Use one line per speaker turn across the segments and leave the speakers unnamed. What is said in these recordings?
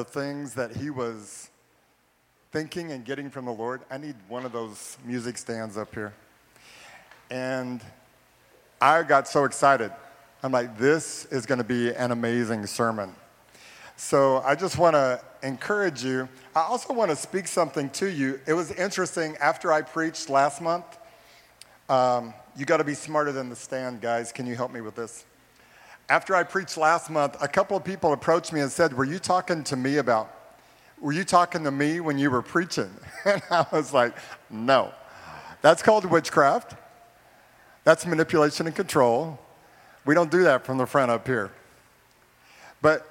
the things that he was thinking and getting from the Lord, I need one of those music stands up here. And I got so excited. I'm like, this is going to be an amazing sermon. So I just want to encourage you. I also want to speak something to you. It was interesting after I preached last month. Um, you got to be smarter than the stand, guys. Can you help me with this? After I preached last month, a couple of people approached me and said, Were you talking to me about, were you talking to me when you were preaching? And I was like, No. That's called witchcraft. That's manipulation and control. We don't do that from the front up here. But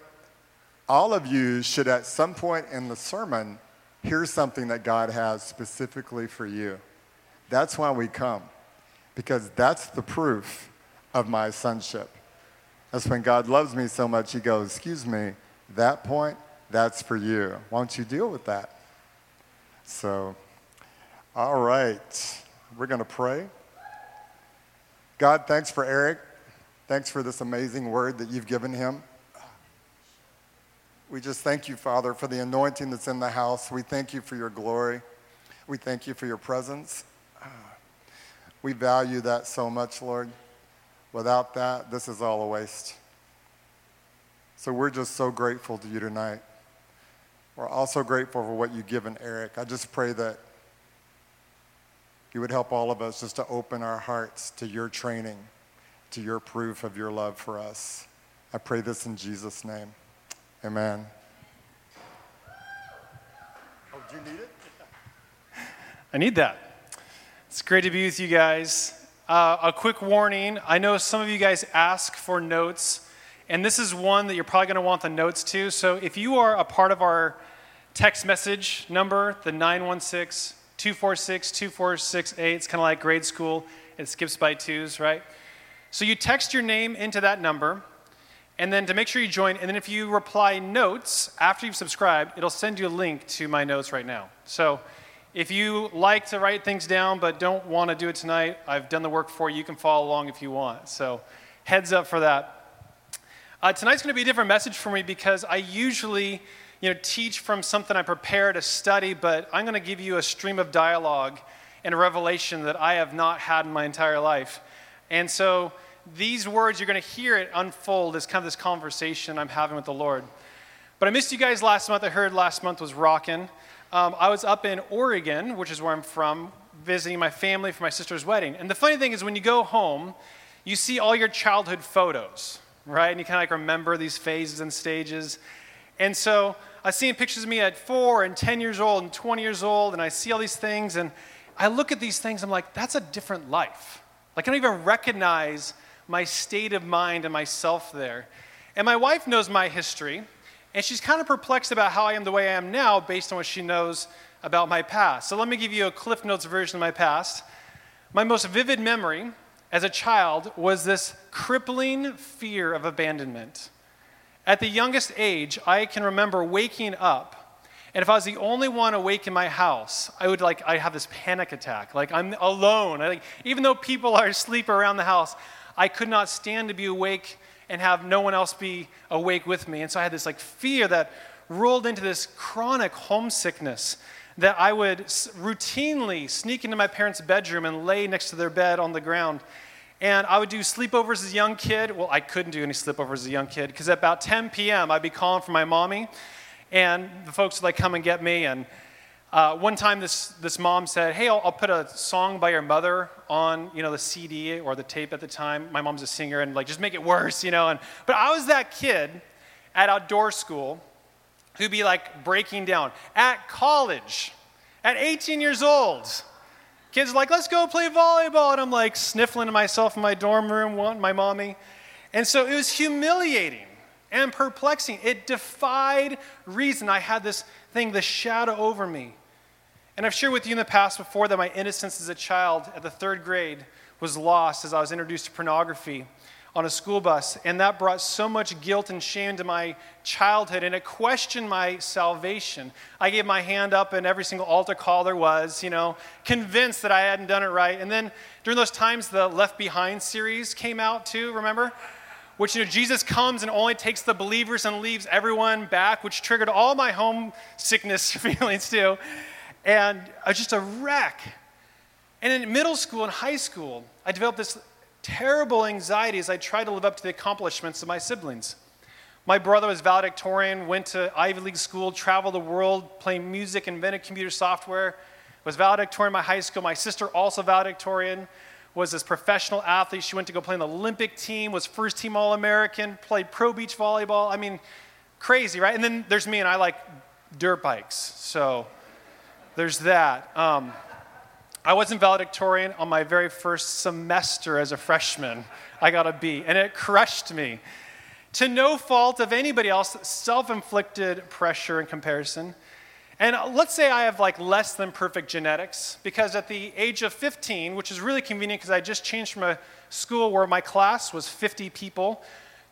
all of you should, at some point in the sermon, hear something that God has specifically for you. That's why we come, because that's the proof of my sonship. That's when God loves me so much, He goes, Excuse me, that point, that's for you. Why don't you deal with that? So, all right, we're going to pray. God, thanks for Eric. Thanks for this amazing word that you've given him. We just thank you, Father, for the anointing that's in the house. We thank you for your glory. We thank you for your presence. We value that so much, Lord. Without that, this is all a waste. So we're just so grateful to you tonight. We're also grateful for what you've given Eric. I just pray that you would help all of us just to open our hearts to your training, to your proof of your love for us. I pray this in Jesus' name. Amen. Oh, do you need it?
I need that. It's great to be with you guys. Uh, a quick warning I know some of you guys ask for notes, and this is one that you're probably going to want the notes to. So if you are a part of our text message number, the 916 246 2468, it's kind of like grade school, it skips by twos, right? So you text your name into that number. And then to make sure you join, and then if you reply notes after you've subscribed, it'll send you a link to my notes right now. So if you like to write things down but don't want to do it tonight, I've done the work for you. You can follow along if you want. So heads up for that. Uh, tonight's going to be a different message for me because I usually you know, teach from something I prepare to study, but I'm going to give you a stream of dialogue and a revelation that I have not had in my entire life. And so these words, you're going to hear it unfold as kind of this conversation I'm having with the Lord. But I missed you guys last month. I heard last month was rocking. Um, I was up in Oregon, which is where I'm from, visiting my family for my sister's wedding. And the funny thing is, when you go home, you see all your childhood photos, right? And you kind of like remember these phases and stages. And so I see pictures of me at four and 10 years old and 20 years old, and I see all these things, and I look at these things, I'm like, that's a different life. Like, I don't even recognize my state of mind and myself there. And my wife knows my history, and she's kind of perplexed about how I am the way I am now based on what she knows about my past. So let me give you a Cliff Notes version of my past. My most vivid memory as a child was this crippling fear of abandonment. At the youngest age, I can remember waking up and if I was the only one awake in my house, I would like I have this panic attack. Like I'm alone. I, like, even though people are asleep around the house, I could not stand to be awake and have no one else be awake with me. And so I had this like fear that rolled into this chronic homesickness that I would routinely sneak into my parents' bedroom and lay next to their bed on the ground. And I would do sleepovers as a young kid. Well, I couldn't do any sleepovers as a young kid because at about 10 p.m., I'd be calling for my mommy, and the folks would like come and get me. And uh, one time, this, this mom said, Hey, I'll, I'll, put a song by your mother on you know, the CD or the tape at the time. My mom's a singer, and like, just make it worse, you know. And, but I was that kid at outdoor school who'd be like breaking down. At college, at 18 years old, kids like, Let's go play volleyball. And I'm like sniffling to myself in my dorm room, wanting my mommy. And so it was humiliating and perplexing. It defied reason. I had this thing, the shadow over me. And I've shared with you in the past before that my innocence as a child at the third grade was lost as I was introduced to pornography on a school bus. And that brought so much guilt and shame to my childhood, and it questioned my salvation. I gave my hand up in every single altar call there was, you know, convinced that I hadn't done it right. And then during those times, the Left Behind series came out too, remember? which you know Jesus comes and only takes the believers and leaves everyone back, which triggered all my homesickness feelings too. And I was just a wreck. And in middle school and high school, I developed this terrible anxiety as I tried to live up to the accomplishments of my siblings. My brother was valedictorian, went to Ivy League school, traveled the world, playing music, invented computer software, was valedictorian in my high school. My sister, also valedictorian, was this professional athlete. She went to go play on the Olympic team, was first team All American, played pro beach volleyball. I mean, crazy, right? And then there's me, and I like dirt bikes. So there's that. Um, I wasn't valedictorian on my very first semester as a freshman. I got a B, and it crushed me. To no fault of anybody else, self inflicted pressure and comparison. And let's say I have like less than perfect genetics, because at the age of 15, which is really convenient because I just changed from a school where my class was 50 people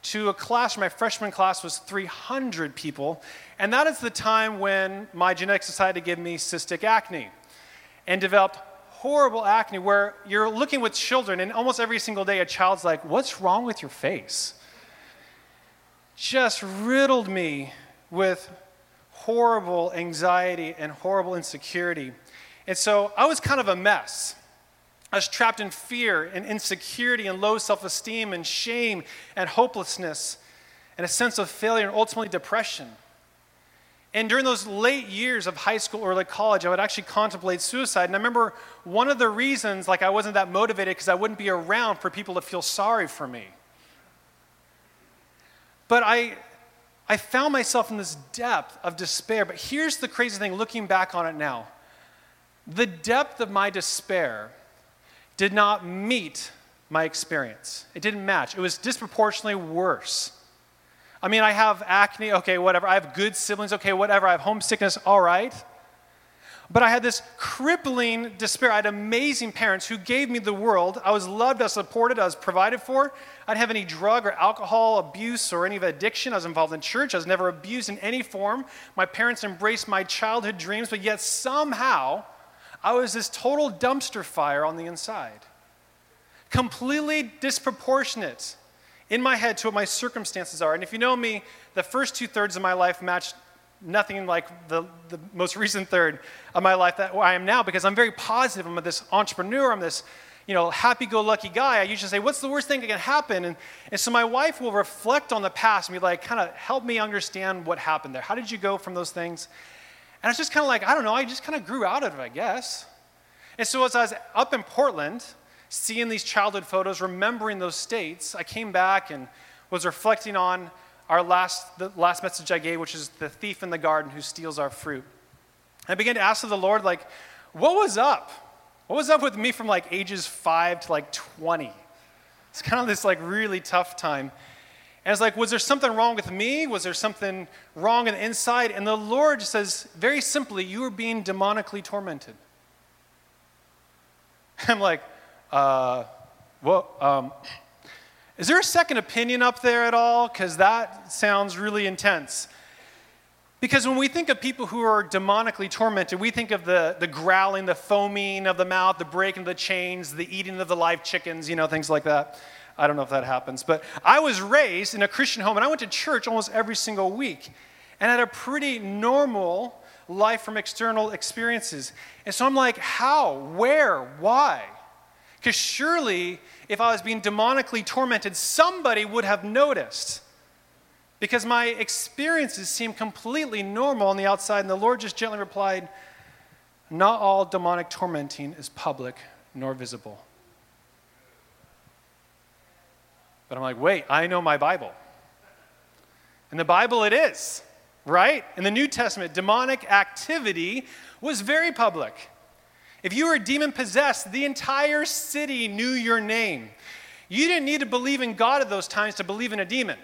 to a class my freshman class was 300 people. And that is the time when my genetics decided to give me cystic acne and developed horrible acne where you're looking with children, and almost every single day a child's like, What's wrong with your face? Just riddled me with horrible anxiety and horrible insecurity. And so I was kind of a mess. I was trapped in fear and insecurity and low self esteem and shame and hopelessness and a sense of failure and ultimately depression. And during those late years of high school or like college, I would actually contemplate suicide. And I remember one of the reasons, like I wasn't that motivated, because I wouldn't be around for people to feel sorry for me. But I, I found myself in this depth of despair. But here's the crazy thing looking back on it now the depth of my despair did not meet my experience, it didn't match. It was disproportionately worse. I mean, I have acne, okay, whatever. I have good siblings, okay, whatever. I have homesickness, all right. But I had this crippling despair. I had amazing parents who gave me the world. I was loved, I was supported, I was provided for. I didn't have any drug or alcohol abuse or any of addiction. I was involved in church. I was never abused in any form. My parents embraced my childhood dreams, but yet somehow I was this total dumpster fire on the inside. Completely disproportionate in my head to what my circumstances are. And if you know me, the first two thirds of my life matched nothing like the, the most recent third of my life that I am now because I'm very positive. I'm this entrepreneur. I'm this you know, happy-go-lucky guy. I usually say, "What's the worst thing that can happen?" And, and so my wife will reflect on the past and be like, kind of help me understand what happened there. How did you go from those things? And it's just kind of like, I don't know. I just kind of grew out of it, I guess. And so as I was up in Portland, seeing these childhood photos, remembering those states, I came back and was reflecting on our last, the last message I gave, which is the thief in the garden who steals our fruit. I began to ask of the Lord, like, what was up? What was up with me from like ages five to like 20? It's kind of this like really tough time. And it's like, was there something wrong with me? Was there something wrong in the inside? And the Lord says, very simply, you are being demonically tormented. I'm like, uh, well, um, is there a second opinion up there at all? Because that sounds really intense. Because when we think of people who are demonically tormented, we think of the, the growling, the foaming of the mouth, the breaking of the chains, the eating of the live chickens, you know, things like that. I don't know if that happens. But I was raised in a Christian home, and I went to church almost every single week and had a pretty normal life from external experiences. And so I'm like, how? Where? Why? Because surely, if I was being demonically tormented, somebody would have noticed. Because my experiences seem completely normal on the outside, and the Lord just gently replied, Not all demonic tormenting is public nor visible. But I'm like, wait, I know my Bible. In the Bible, it is, right? In the New Testament, demonic activity was very public. If you were demon possessed, the entire city knew your name. You didn't need to believe in God at those times to believe in a demon.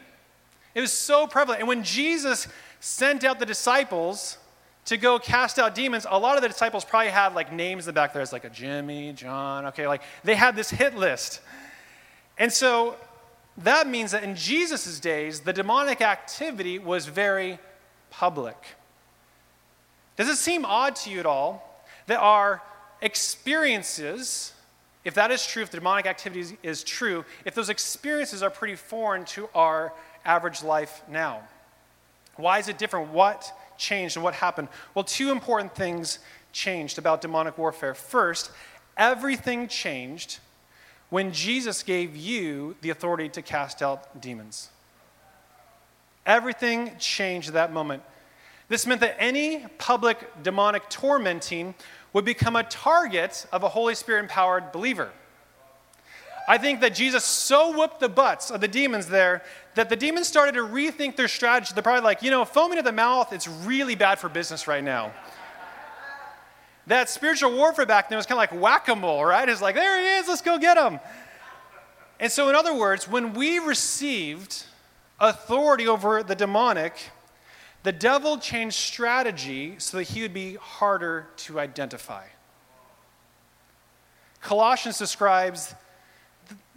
It was so prevalent. And when Jesus sent out the disciples to go cast out demons, a lot of the disciples probably had like names in the back there as like a Jimmy, John, okay, like they had this hit list. And so that means that in Jesus' days, the demonic activity was very public. Does it seem odd to you at all that our experiences if that is true, if the demonic activity is true, if those experiences are pretty foreign to our average life now. Why is it different? What changed and what happened? Well, two important things changed about demonic warfare. First, everything changed when Jesus gave you the authority to cast out demons. Everything changed at that moment. This meant that any public demonic tormenting would become a target of a Holy Spirit empowered believer. I think that Jesus so whooped the butts of the demons there that the demons started to rethink their strategy. They're probably like, you know, foaming at the mouth, it's really bad for business right now. that spiritual warfare back then was kind of like whack a mole, right? It's like, there he is, let's go get him. And so, in other words, when we received authority over the demonic, the devil changed strategy so that he would be harder to identify. Colossians describes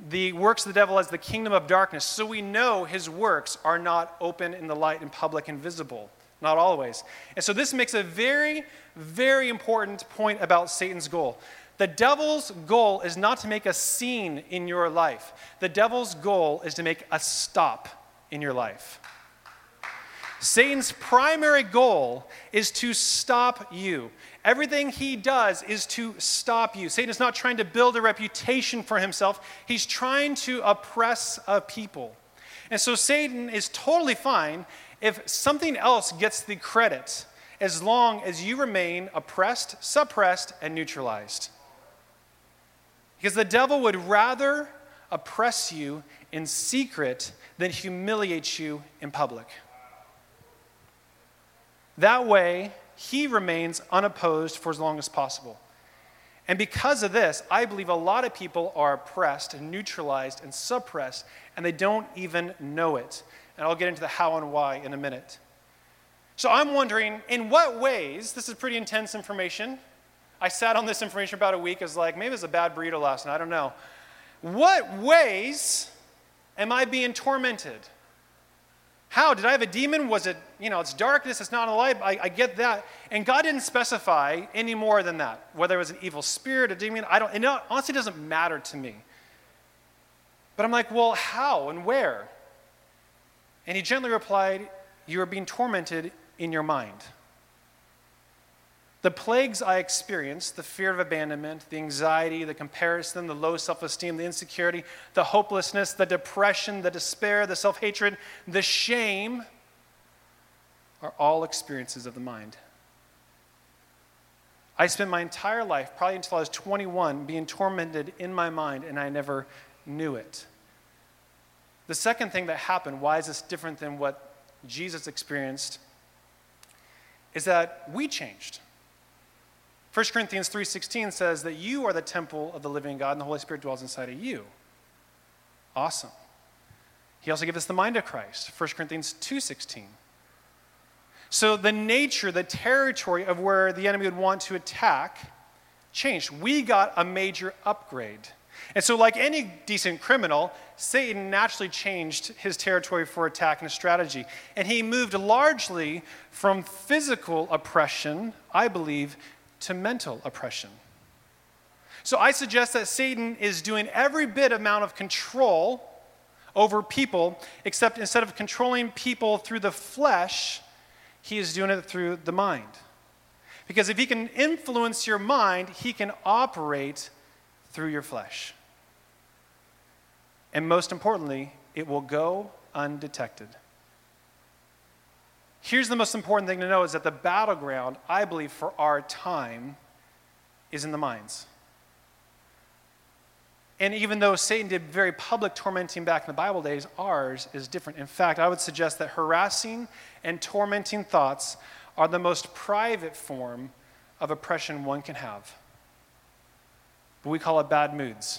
the works of the devil as the kingdom of darkness, so we know his works are not open in the light and public and visible. Not always. And so this makes a very, very important point about Satan's goal. The devil's goal is not to make a scene in your life, the devil's goal is to make a stop in your life. Satan's primary goal is to stop you. Everything he does is to stop you. Satan is not trying to build a reputation for himself, he's trying to oppress a people. And so Satan is totally fine if something else gets the credit as long as you remain oppressed, suppressed, and neutralized. Because the devil would rather oppress you in secret than humiliate you in public. That way, he remains unopposed for as long as possible. And because of this, I believe a lot of people are oppressed and neutralized and suppressed, and they don't even know it. And I'll get into the how and why in a minute. So I'm wondering, in what ways, this is pretty intense information. I sat on this information about a week. I was like, maybe it was a bad burrito last night. I don't know. What ways am I being tormented? How? Did I have a demon? Was it, you know, it's darkness, it's not a light. I, I, get that. And God didn't specify any more than that. Whether it was an evil spirit, a demon, I don't, it honestly doesn't matter to me. But I'm like, well, how and where? And he gently replied, You are being tormented in your mind. The plagues I experienced the fear of abandonment, the anxiety, the comparison, the low self esteem, the insecurity, the hopelessness, the depression, the despair, the self hatred, the shame are all experiences of the mind. I spent my entire life, probably until I was 21, being tormented in my mind, and I never knew it. The second thing that happened, why is this different than what Jesus experienced, is that we changed. 1 Corinthians 3:16 says that you are the temple of the living God and the Holy Spirit dwells inside of you. Awesome. He also gives us the mind of Christ. 1 Corinthians 2:16. So the nature, the territory of where the enemy would want to attack changed. We got a major upgrade. And so, like any decent criminal, Satan naturally changed his territory for attack and strategy. And he moved largely from physical oppression, I believe, to mental oppression. So I suggest that Satan is doing every bit amount of control over people, except instead of controlling people through the flesh, he is doing it through the mind. Because if he can influence your mind, he can operate through your flesh. And most importantly, it will go undetected. Here's the most important thing to know is that the battleground, I believe, for our time is in the minds. And even though Satan did very public tormenting back in the Bible days, ours is different. In fact, I would suggest that harassing and tormenting thoughts are the most private form of oppression one can have. But we call it bad moods.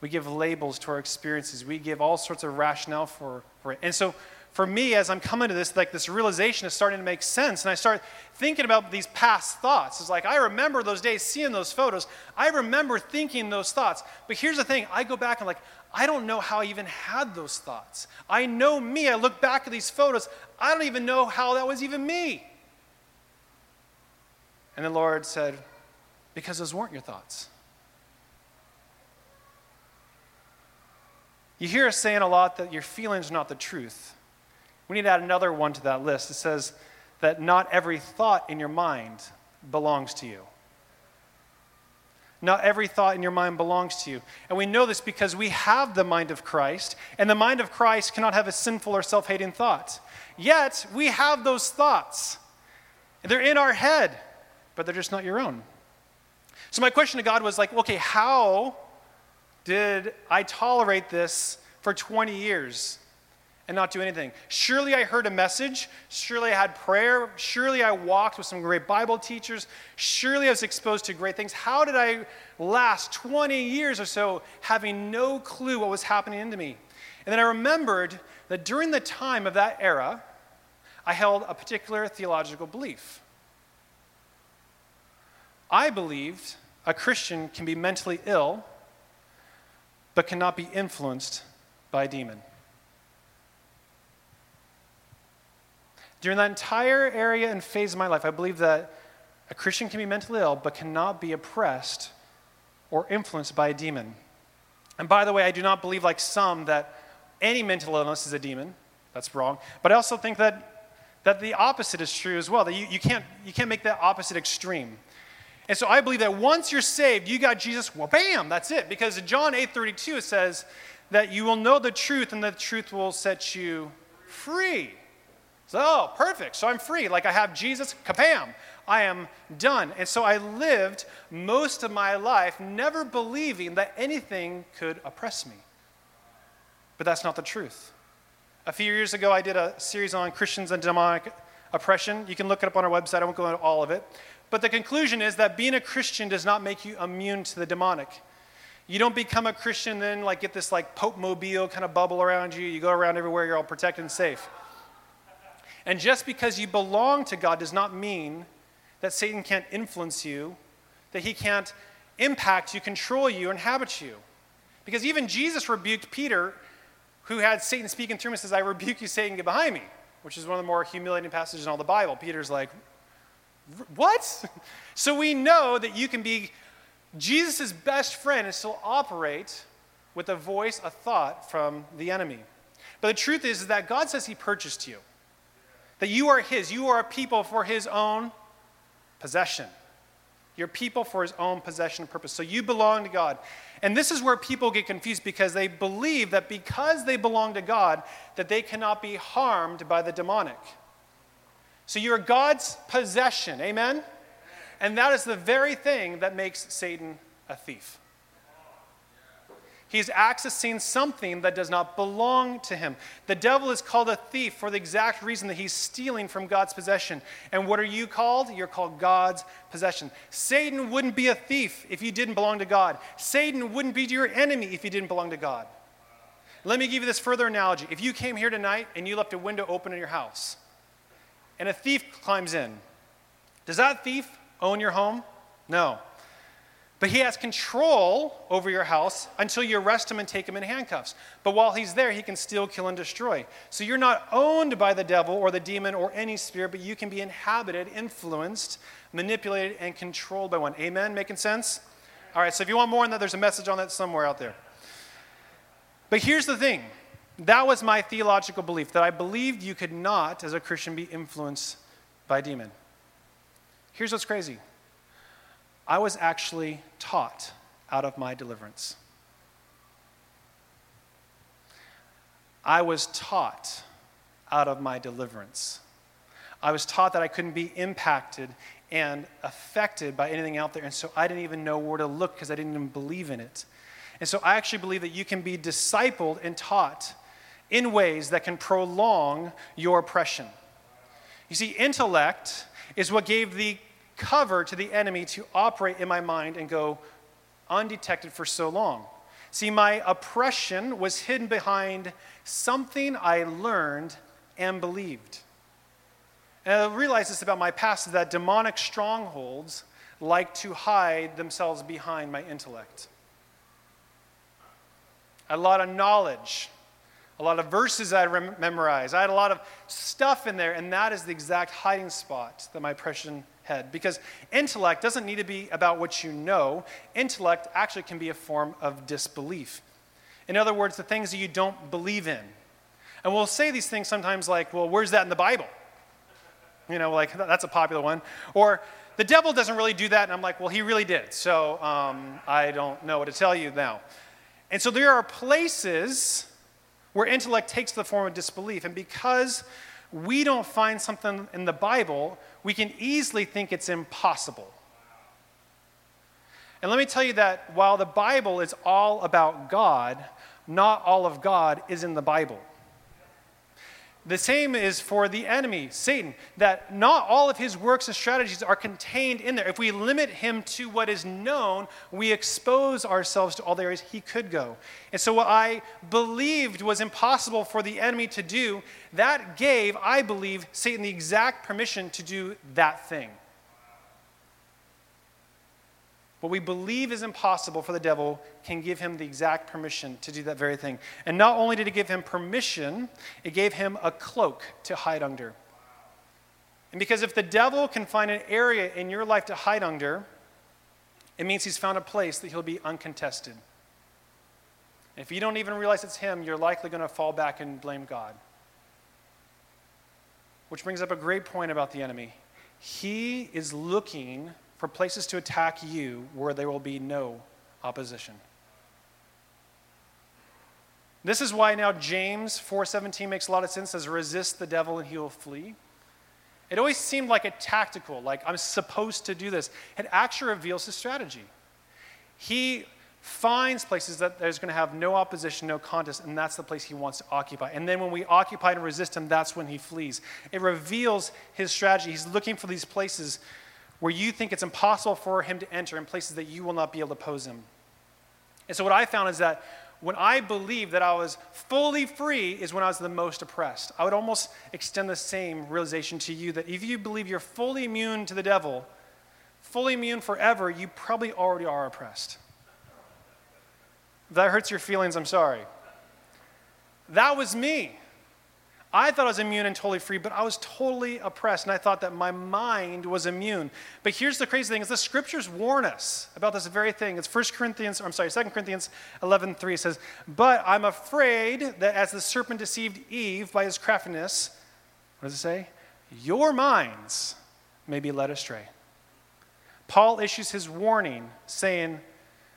We give labels to our experiences. We give all sorts of rationale for, for it. And so for me, as I'm coming to this, like this realization is starting to make sense. And I start thinking about these past thoughts. It's like, I remember those days seeing those photos. I remember thinking those thoughts. But here's the thing I go back and, like, I don't know how I even had those thoughts. I know me. I look back at these photos. I don't even know how that was even me. And the Lord said, Because those weren't your thoughts. You hear us saying a lot that your feelings are not the truth. We need to add another one to that list. It says that not every thought in your mind belongs to you. Not every thought in your mind belongs to you. And we know this because we have the mind of Christ, and the mind of Christ cannot have a sinful or self hating thought. Yet, we have those thoughts. They're in our head, but they're just not your own. So, my question to God was like, okay, how did I tolerate this for 20 years and not do anything? Surely I heard a message. Surely I had prayer. Surely I walked with some great Bible teachers. Surely I was exposed to great things. How did I last 20 years or so having no clue what was happening into me? And then I remembered that during the time of that era, I held a particular theological belief. I believed a Christian can be mentally ill but cannot be influenced by a demon. During that entire area and phase of my life, I believe that a Christian can be mentally ill but cannot be oppressed or influenced by a demon. And by the way, I do not believe, like some, that any mental illness is a demon. That's wrong. But I also think that, that the opposite is true as well, that you, you, can't, you can't make that opposite extreme. And so I believe that once you're saved, you got Jesus, well, bam, that's it. Because in John 8 32, it says that you will know the truth and the truth will set you free. So, oh, perfect. So I'm free. Like I have Jesus, kapam. I am done. And so I lived most of my life never believing that anything could oppress me. But that's not the truth. A few years ago, I did a series on Christians and demonic oppression. You can look it up on our website. I won't go into all of it. But the conclusion is that being a Christian does not make you immune to the demonic. You don't become a Christian then like get this like Pope mobile kind of bubble around you. You go around everywhere, you're all protected and safe. And just because you belong to God does not mean that Satan can't influence you, that he can't impact you, control you, inhabit you. Because even Jesus rebuked Peter, who had Satan speaking through him, and says, I rebuke you, Satan, get behind me, which is one of the more humiliating passages in all the Bible. Peter's like, what? So we know that you can be Jesus' best friend and still operate with a voice, a thought from the enemy. But the truth is, is that God says He purchased you, that you are His. You are a people for His own possession. You're people for His own possession and purpose. So you belong to God. And this is where people get confused because they believe that because they belong to God, that they cannot be harmed by the demonic. So you're God's possession. Amen? And that is the very thing that makes Satan a thief. He's accessing something that does not belong to him. The devil is called a thief for the exact reason that he's stealing from God's possession. And what are you called? You're called God's possession. Satan wouldn't be a thief if he didn't belong to God. Satan wouldn't be your enemy if he didn't belong to God. Let me give you this further analogy. If you came here tonight and you left a window open in your house, and a thief climbs in. Does that thief own your home? No. But he has control over your house until you arrest him and take him in handcuffs. But while he's there, he can steal, kill, and destroy. So you're not owned by the devil or the demon or any spirit, but you can be inhabited, influenced, manipulated, and controlled by one. Amen? Making sense? All right, so if you want more on that, there's a message on that somewhere out there. But here's the thing that was my theological belief that I believed you could not, as a Christian, be influenced by a demon. Here's what's crazy I was actually taught out of my deliverance. I was taught out of my deliverance. I was taught that I couldn't be impacted and affected by anything out there, and so I didn't even know where to look because I didn't even believe in it. And so I actually believe that you can be discipled and taught in ways that can prolong your oppression. You see, intellect is what gave the cover to the enemy to operate in my mind and go undetected for so long. See, my oppression was hidden behind something I learned and believed. And I realized this about my past that demonic strongholds like to hide themselves behind my intellect. A lot of knowledge a lot of verses I rem- memorized. I had a lot of stuff in there, and that is the exact hiding spot that my oppression had. Because intellect doesn't need to be about what you know, intellect actually can be a form of disbelief. In other words, the things that you don't believe in. And we'll say these things sometimes like, well, where's that in the Bible? You know, like that's a popular one. Or the devil doesn't really do that. And I'm like, well, he really did. So um, I don't know what to tell you now. And so there are places where intellect takes the form of disbelief. And because we don't find something in the Bible, we can easily think it's impossible. And let me tell you that while the Bible is all about God, not all of God is in the Bible. The same is for the enemy, Satan, that not all of his works and strategies are contained in there. If we limit him to what is known, we expose ourselves to all the areas he could go. And so, what I believed was impossible for the enemy to do, that gave, I believe, Satan the exact permission to do that thing. What we believe is impossible for the devil can give him the exact permission to do that very thing. And not only did it give him permission, it gave him a cloak to hide under. And because if the devil can find an area in your life to hide under, it means he's found a place that he'll be uncontested. If you don't even realize it's him, you're likely going to fall back and blame God. Which brings up a great point about the enemy. He is looking for places to attack you where there will be no opposition. This is why now James 4:17 makes a lot of sense says resist the devil and he will flee. It always seemed like a tactical, like I'm supposed to do this. It actually reveals his strategy. He finds places that there's going to have no opposition, no contest, and that's the place he wants to occupy. And then when we occupy and resist him, that's when he flees. It reveals his strategy. He's looking for these places where you think it's impossible for him to enter in places that you will not be able to oppose him. And so, what I found is that when I believed that I was fully free, is when I was the most oppressed. I would almost extend the same realization to you that if you believe you're fully immune to the devil, fully immune forever, you probably already are oppressed. If that hurts your feelings, I'm sorry. That was me. I thought I was immune and totally free, but I was totally oppressed, and I thought that my mind was immune. But here's the crazy thing: is the scriptures warn us about this very thing. It's 1 Corinthians, I'm sorry, 2 Corinthians 11:3 says, "But I'm afraid that as the serpent deceived Eve by his craftiness, what does it say? Your minds may be led astray." Paul issues his warning, saying,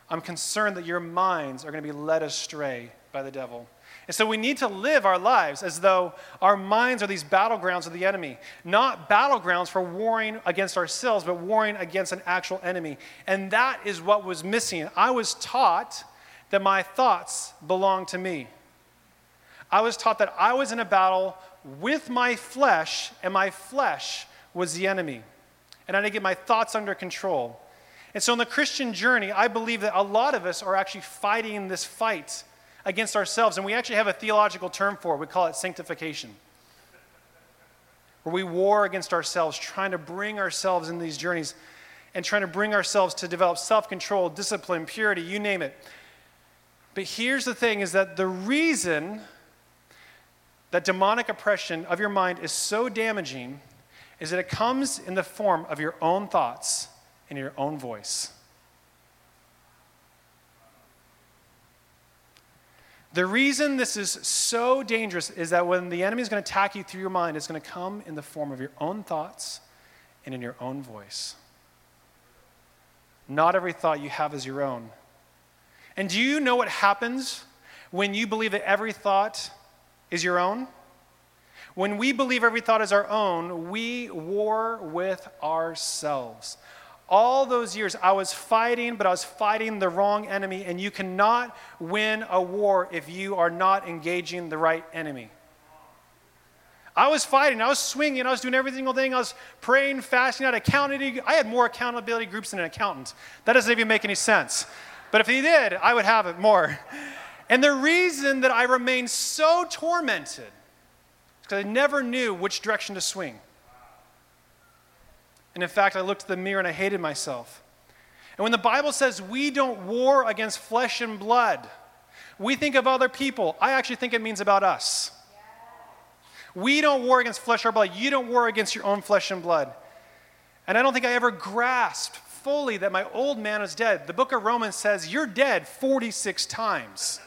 "I'm concerned that your minds are going to be led astray by the devil." And so we need to live our lives as though our minds are these battlegrounds of the enemy, not battlegrounds for warring against ourselves, but warring against an actual enemy. And that is what was missing. I was taught that my thoughts belong to me. I was taught that I was in a battle with my flesh, and my flesh was the enemy. And I had to get my thoughts under control. And so in the Christian journey, I believe that a lot of us are actually fighting this fight against ourselves. And we actually have a theological term for it. We call it sanctification. Where we war against ourselves, trying to bring ourselves in these journeys and trying to bring ourselves to develop self control, discipline, purity, you name it. But here's the thing is that the reason that demonic oppression of your mind is so damaging is that it comes in the form of your own thoughts and your own voice. The reason this is so dangerous is that when the enemy is going to attack you through your mind, it's going to come in the form of your own thoughts and in your own voice. Not every thought you have is your own. And do you know what happens when you believe that every thought is your own? When we believe every thought is our own, we war with ourselves all those years, I was fighting, but I was fighting the wrong enemy, and you cannot win a war if you are not engaging the right enemy. I was fighting, I was swinging, I was doing every single thing. I was praying, fasting, I had accountability. I had more accountability groups than an accountant. That doesn't even make any sense. But if he did, I would have it more. And the reason that I remained so tormented is because I never knew which direction to swing. And in fact, I looked at the mirror and I hated myself. And when the Bible says we don't war against flesh and blood, we think of other people. I actually think it means about us. We don't war against flesh or blood. You don't war against your own flesh and blood. And I don't think I ever grasped fully that my old man is dead. The book of Romans says you're dead 46 times.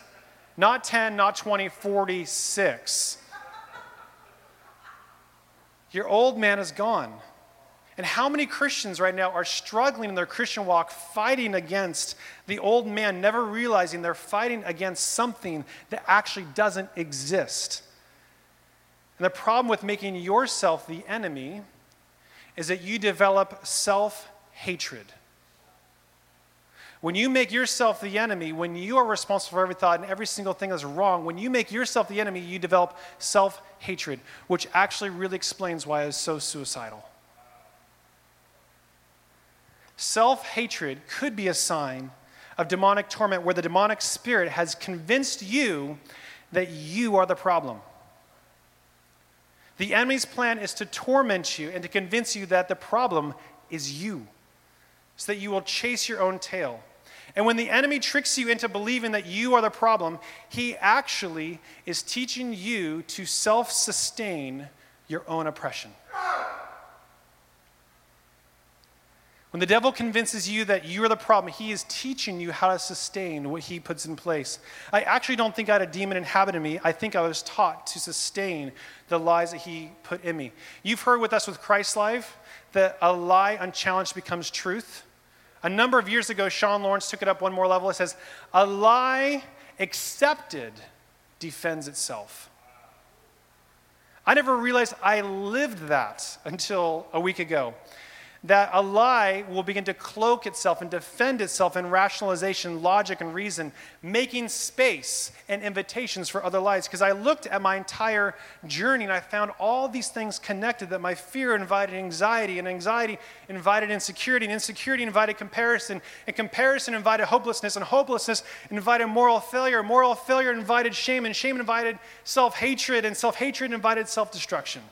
Not 10, not 20, 46. Your old man is gone. And how many Christians right now are struggling in their Christian walk, fighting against the old man, never realizing they're fighting against something that actually doesn't exist? And the problem with making yourself the enemy is that you develop self hatred. When you make yourself the enemy, when you are responsible for every thought and every single thing that's wrong, when you make yourself the enemy, you develop self hatred, which actually really explains why it's so suicidal. Self hatred could be a sign of demonic torment where the demonic spirit has convinced you that you are the problem. The enemy's plan is to torment you and to convince you that the problem is you, so that you will chase your own tail. And when the enemy tricks you into believing that you are the problem, he actually is teaching you to self sustain your own oppression. When the devil convinces you that you are the problem, he is teaching you how to sustain what he puts in place. I actually don't think I had a demon inhabiting me. I think I was taught to sustain the lies that he put in me. You've heard with us with Christ's Life that a lie unchallenged becomes truth. A number of years ago, Sean Lawrence took it up one more level. It says, A lie accepted defends itself. I never realized I lived that until a week ago that a lie will begin to cloak itself and defend itself in rationalization, logic, and reason, making space and invitations for other lies. Because I looked at my entire journey and I found all these things connected that my fear invited anxiety, and anxiety invited insecurity, and insecurity invited comparison, and comparison invited hopelessness, and hopelessness invited moral failure, moral failure invited shame, and shame invited self hatred, and self hatred invited self destruction.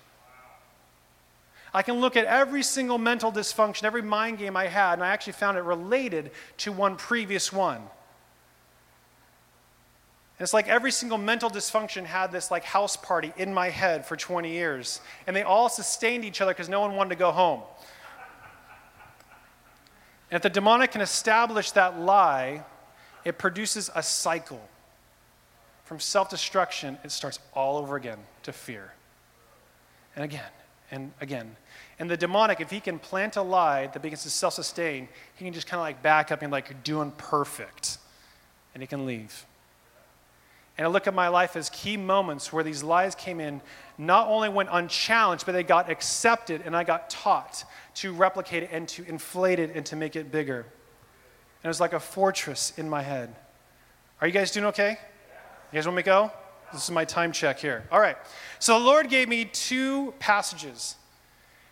I can look at every single mental dysfunction, every mind game I had, and I actually found it related to one previous one. And it's like every single mental dysfunction had this like house party in my head for 20 years, and they all sustained each other because no one wanted to go home. And if the demonic can establish that lie, it produces a cycle. From self destruction, it starts all over again to fear. And again, and again. And the demonic, if he can plant a lie that begins to self sustain, he can just kind of like back up and like, you're doing perfect. And he can leave. And I look at my life as key moments where these lies came in, not only went unchallenged, but they got accepted and I got taught to replicate it and to inflate it and to make it bigger. And it was like a fortress in my head. Are you guys doing okay? You guys want me to go? This is my time check here. All right. So the Lord gave me two passages.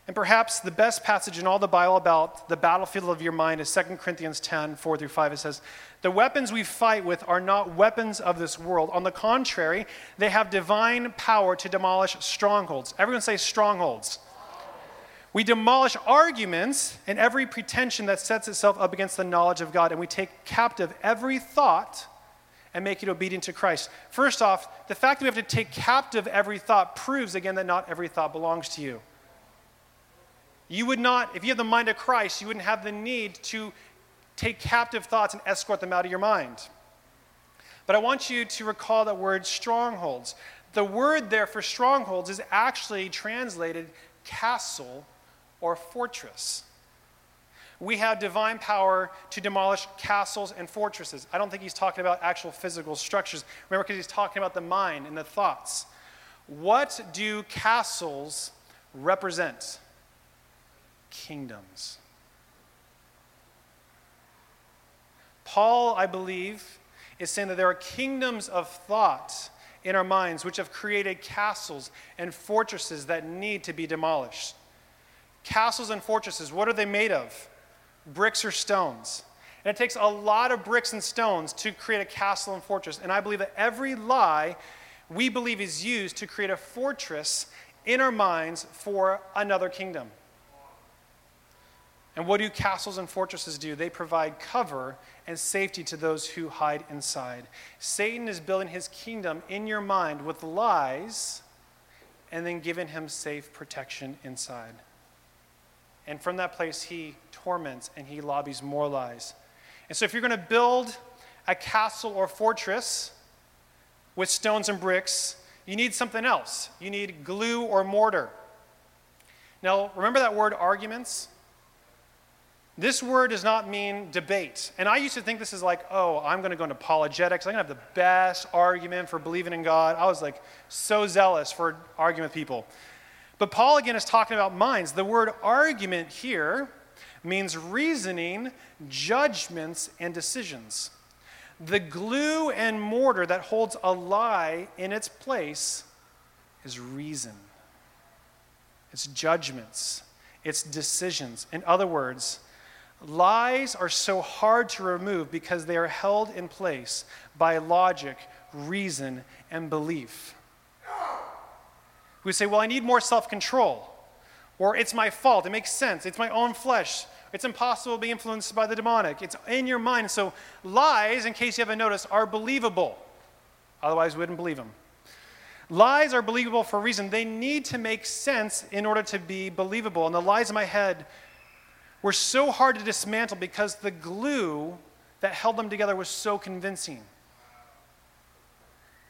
And perhaps the best passage in all the Bible about the battlefield of your mind is 2 Corinthians 10, 4 through 5. It says, The weapons we fight with are not weapons of this world. On the contrary, they have divine power to demolish strongholds. Everyone say strongholds. We demolish arguments and every pretension that sets itself up against the knowledge of God, and we take captive every thought and make it obedient to Christ. First off, the fact that we have to take captive every thought proves again that not every thought belongs to you. You would not, if you have the mind of Christ, you wouldn't have the need to take captive thoughts and escort them out of your mind. But I want you to recall that word strongholds. The word there for strongholds is actually translated castle or fortress we have divine power to demolish castles and fortresses. I don't think he's talking about actual physical structures. Remember, because he's talking about the mind and the thoughts. What do castles represent? Kingdoms. Paul, I believe, is saying that there are kingdoms of thought in our minds which have created castles and fortresses that need to be demolished. Castles and fortresses, what are they made of? Bricks or stones. And it takes a lot of bricks and stones to create a castle and fortress. And I believe that every lie we believe is used to create a fortress in our minds for another kingdom. And what do castles and fortresses do? They provide cover and safety to those who hide inside. Satan is building his kingdom in your mind with lies and then giving him safe protection inside. And from that place, he torments and he lobbies more lies. And so, if you're going to build a castle or fortress, with stones and bricks, you need something else. You need glue or mortar. Now, remember that word arguments? This word does not mean debate. And I used to think this is like, oh, I'm going to go into apologetics. I'm going to have the best argument for believing in God. I was like so zealous for arguing with people. But Paul again is talking about minds. The word argument here means reasoning, judgments, and decisions. The glue and mortar that holds a lie in its place is reason, it's judgments, it's decisions. In other words, Lies are so hard to remove because they are held in place by logic, reason, and belief. We say, Well, I need more self control. Or it's my fault. It makes sense. It's my own flesh. It's impossible to be influenced by the demonic. It's in your mind. So, lies, in case you haven't noticed, are believable. Otherwise, we wouldn't believe them. Lies are believable for a reason. They need to make sense in order to be believable. And the lies in my head were so hard to dismantle because the glue that held them together was so convincing.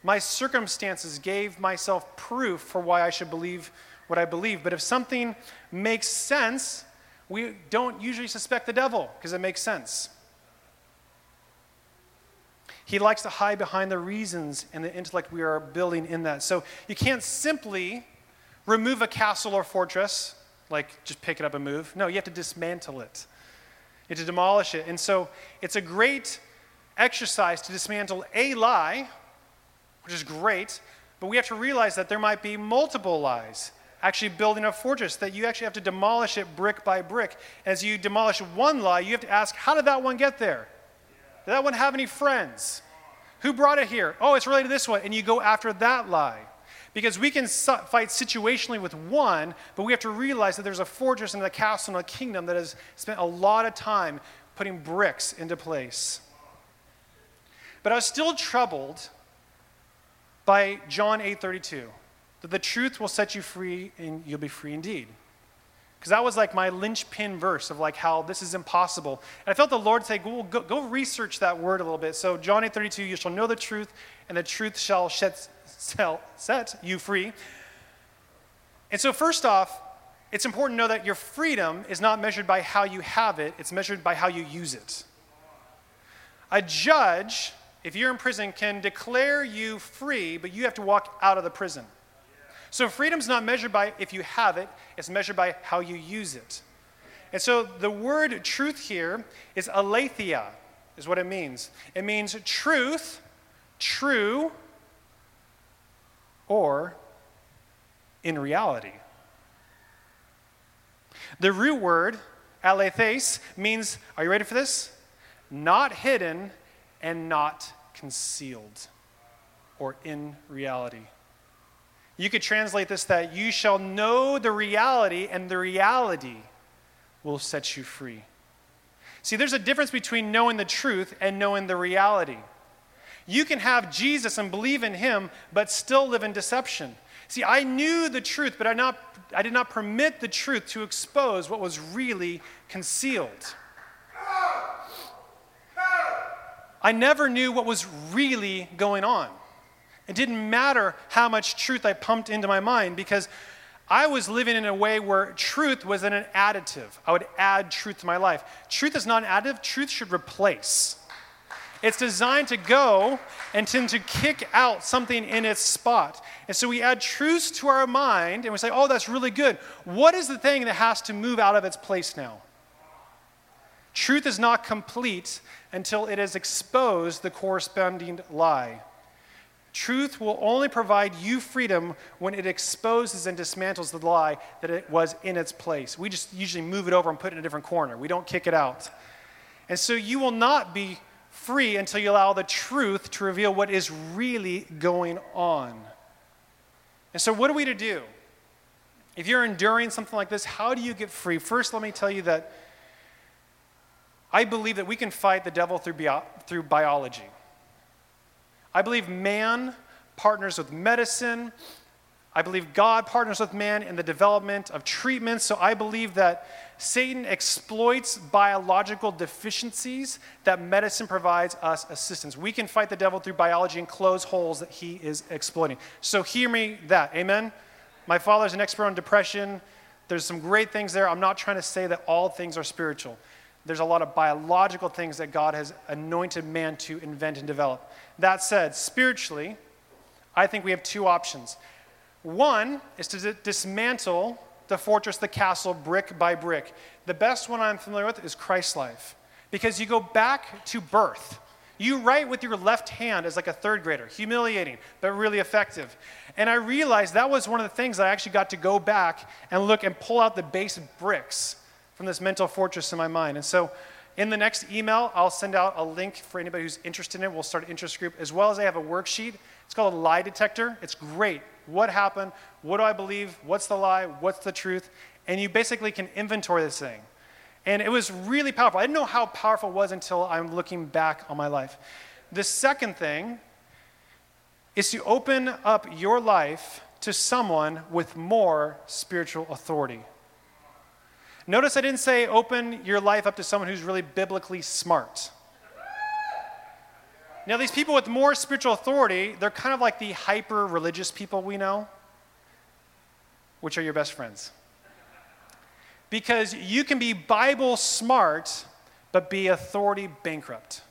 My circumstances gave myself proof for why I should believe what I believe. But if something makes sense, we don't usually suspect the devil because it makes sense. He likes to hide behind the reasons and the intellect we are building in that. So you can't simply remove a castle or fortress like just pick it up and move. No, you have to dismantle it. You have to demolish it. And so it's a great exercise to dismantle a lie, which is great, but we have to realize that there might be multiple lies. Actually, building a fortress, that you actually have to demolish it brick by brick. As you demolish one lie, you have to ask, how did that one get there? Did that one have any friends? Who brought it here? Oh, it's related to this one. And you go after that lie. Because we can fight situationally with one, but we have to realize that there's a fortress and a castle and a kingdom that has spent a lot of time putting bricks into place. But I was still troubled by John 8:32, that the truth will set you free and you'll be free indeed. Because that was like my linchpin verse of like how this is impossible. And I felt the Lord say, go, go, go research that word a little bit. So John 8:32, you shall know the truth, and the truth shall set, set you free. And so, first off, it's important to know that your freedom is not measured by how you have it, it's measured by how you use it. A judge, if you're in prison, can declare you free, but you have to walk out of the prison. So, freedom's not measured by if you have it, it's measured by how you use it. And so, the word truth here is aletheia, is what it means. It means truth, true, or in reality. The root word, alethes, means, are you ready for this? Not hidden and not concealed, or in reality. You could translate this that you shall know the reality, and the reality will set you free. See, there's a difference between knowing the truth and knowing the reality. You can have Jesus and believe in him, but still live in deception. See, I knew the truth, but I, not, I did not permit the truth to expose what was really concealed. I never knew what was really going on. It didn't matter how much truth I pumped into my mind because I was living in a way where truth was an additive. I would add truth to my life. Truth is not an additive, truth should replace. It's designed to go and tend to kick out something in its spot. And so we add truths to our mind and we say, oh, that's really good. What is the thing that has to move out of its place now? Truth is not complete until it has exposed the corresponding lie. Truth will only provide you freedom when it exposes and dismantles the lie that it was in its place. We just usually move it over and put it in a different corner. We don't kick it out. And so you will not be free until you allow the truth to reveal what is really going on. And so, what are we to do? If you're enduring something like this, how do you get free? First, let me tell you that I believe that we can fight the devil through, bio- through biology. I believe man partners with medicine. I believe God partners with man in the development of treatments. So I believe that Satan exploits biological deficiencies that medicine provides us assistance. We can fight the devil through biology and close holes that he is exploiting. So hear me that. Amen? My father's an expert on depression. There's some great things there. I'm not trying to say that all things are spiritual. There's a lot of biological things that God has anointed man to invent and develop. That said, spiritually, I think we have two options. One is to d- dismantle the fortress, the castle, brick by brick. The best one I'm familiar with is Christ's life, because you go back to birth. You write with your left hand as like a third grader, humiliating, but really effective. And I realized that was one of the things I actually got to go back and look and pull out the base bricks from this mental fortress in my mind. And so in the next email, I'll send out a link for anybody who's interested in it. We'll start an interest group, as well as I have a worksheet. It's called a lie detector. It's great. What happened? What do I believe? What's the lie? What's the truth? And you basically can inventory this thing. And it was really powerful. I didn't know how powerful it was until I'm looking back on my life. The second thing is to open up your life to someone with more spiritual authority. Notice I didn't say open your life up to someone who's really biblically smart. Now, these people with more spiritual authority, they're kind of like the hyper religious people we know, which are your best friends. Because you can be Bible smart, but be authority bankrupt.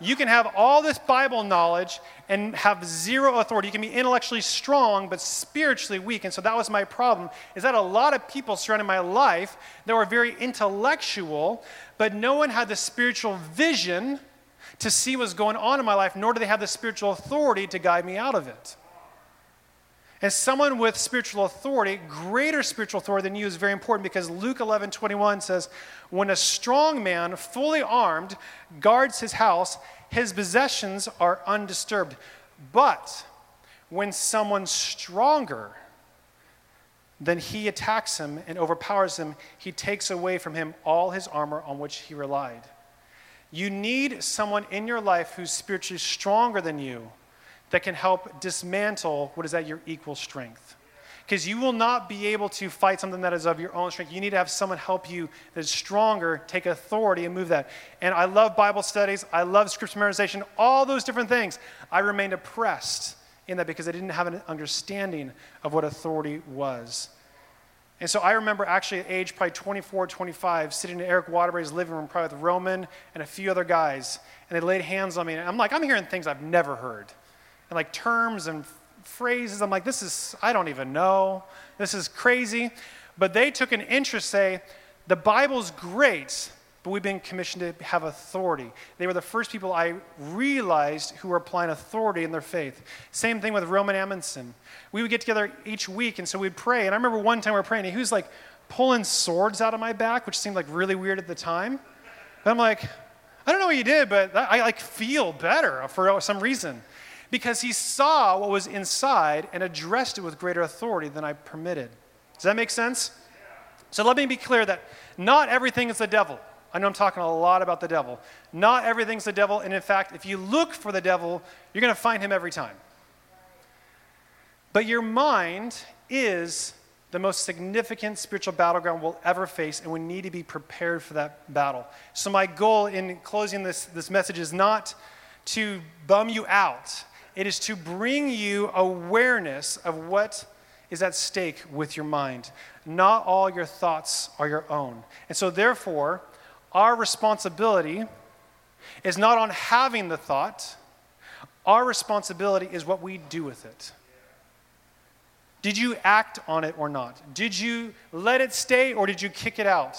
You can have all this Bible knowledge and have zero authority. You can be intellectually strong, but spiritually weak. And so that was my problem, is that a lot of people surrounding my life that were very intellectual, but no one had the spiritual vision to see what's going on in my life, nor do they have the spiritual authority to guide me out of it. And someone with spiritual authority, greater spiritual authority than you, is very important because Luke 11 21 says, When a strong man, fully armed, guards his house, his possessions are undisturbed. But when someone stronger than he attacks him and overpowers him, he takes away from him all his armor on which he relied. You need someone in your life who's spiritually stronger than you that can help dismantle what is at your equal strength. Because you will not be able to fight something that is of your own strength. You need to have someone help you that is stronger, take authority, and move that. And I love Bible studies. I love scripture memorization, all those different things. I remained oppressed in that because I didn't have an understanding of what authority was. And so I remember actually at age probably 24, 25, sitting in Eric Waterbury's living room, probably with Roman and a few other guys, and they laid hands on me. And I'm like, I'm hearing things I've never heard and like terms and phrases. I'm like, this is, I don't even know. This is crazy. But they took an interest, say, the Bible's great, but we've been commissioned to have authority. They were the first people I realized who were applying authority in their faith. Same thing with Roman Amundsen. We would get together each week, and so we'd pray. And I remember one time we were praying, and he was like pulling swords out of my back, which seemed like really weird at the time. But I'm like, I don't know what you did, but I like feel better for some reason because he saw what was inside and addressed it with greater authority than I permitted. Does that make sense? So let me be clear that not everything is the devil. I know I'm talking a lot about the devil. Not everything's the devil, and in fact, if you look for the devil, you're going to find him every time. But your mind is the most significant spiritual battleground we'll ever face, and we need to be prepared for that battle. So, my goal in closing this, this message is not to bum you out it is to bring you awareness of what is at stake with your mind. Not all your thoughts are your own. And so, therefore, our responsibility is not on having the thought, our responsibility is what we do with it. Did you act on it or not? Did you let it stay or did you kick it out?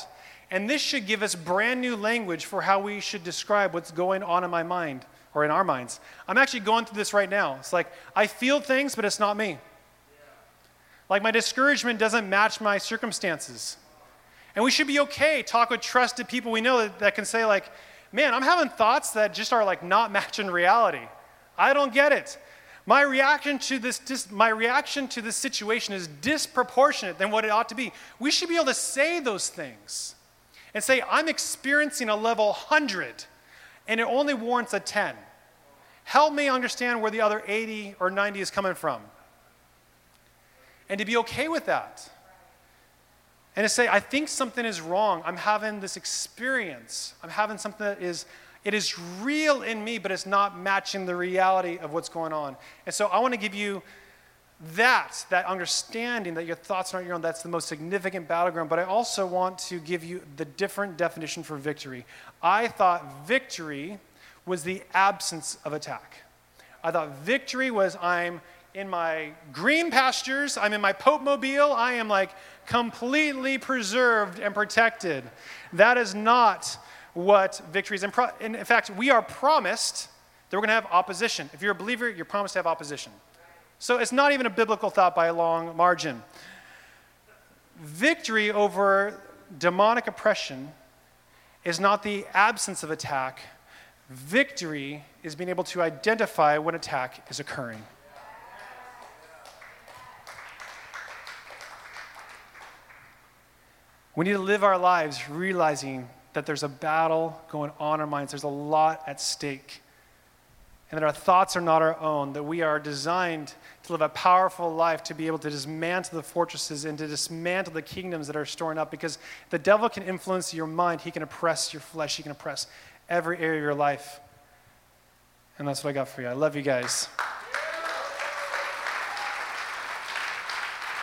And this should give us brand new language for how we should describe what's going on in my mind or in our minds. I'm actually going through this right now. It's like I feel things, but it's not me. Like my discouragement doesn't match my circumstances. And we should be okay. Talk with trusted people we know that, that can say, like, man, I'm having thoughts that just are like not matching reality. I don't get it. My reaction to this, dis, my reaction to this situation is disproportionate than what it ought to be. We should be able to say those things and say, I'm experiencing a level 100 and it only warrants a 10. Help me understand where the other 80 or 90 is coming from. And to be okay with that. and to say, I think something is wrong. I'm having this experience. I'm having something that is, it is real in me, but it's not matching the reality of what's going on. And so I want to give you that, that understanding that your thoughts aren't your own, that's the most significant battleground. But I also want to give you the different definition for victory. I thought victory was the absence of attack. I thought victory was I'm in my green pastures, I'm in my Pope Mobile, I am like completely preserved and protected. That is not what victory is. In fact, we are promised that we're going to have opposition. If you're a believer, you're promised to have opposition. So it's not even a biblical thought by a long margin. Victory over demonic oppression is not the absence of attack. Victory is being able to identify when attack is occurring. We need to live our lives realizing that there's a battle going on in our minds, there's a lot at stake, and that our thoughts are not our own, that we are designed to live a powerful life, to be able to dismantle the fortresses and to dismantle the kingdoms that are storing up. Because the devil can influence your mind, he can oppress your flesh, he can oppress every area of your life. And that's what I got for you. I love you guys.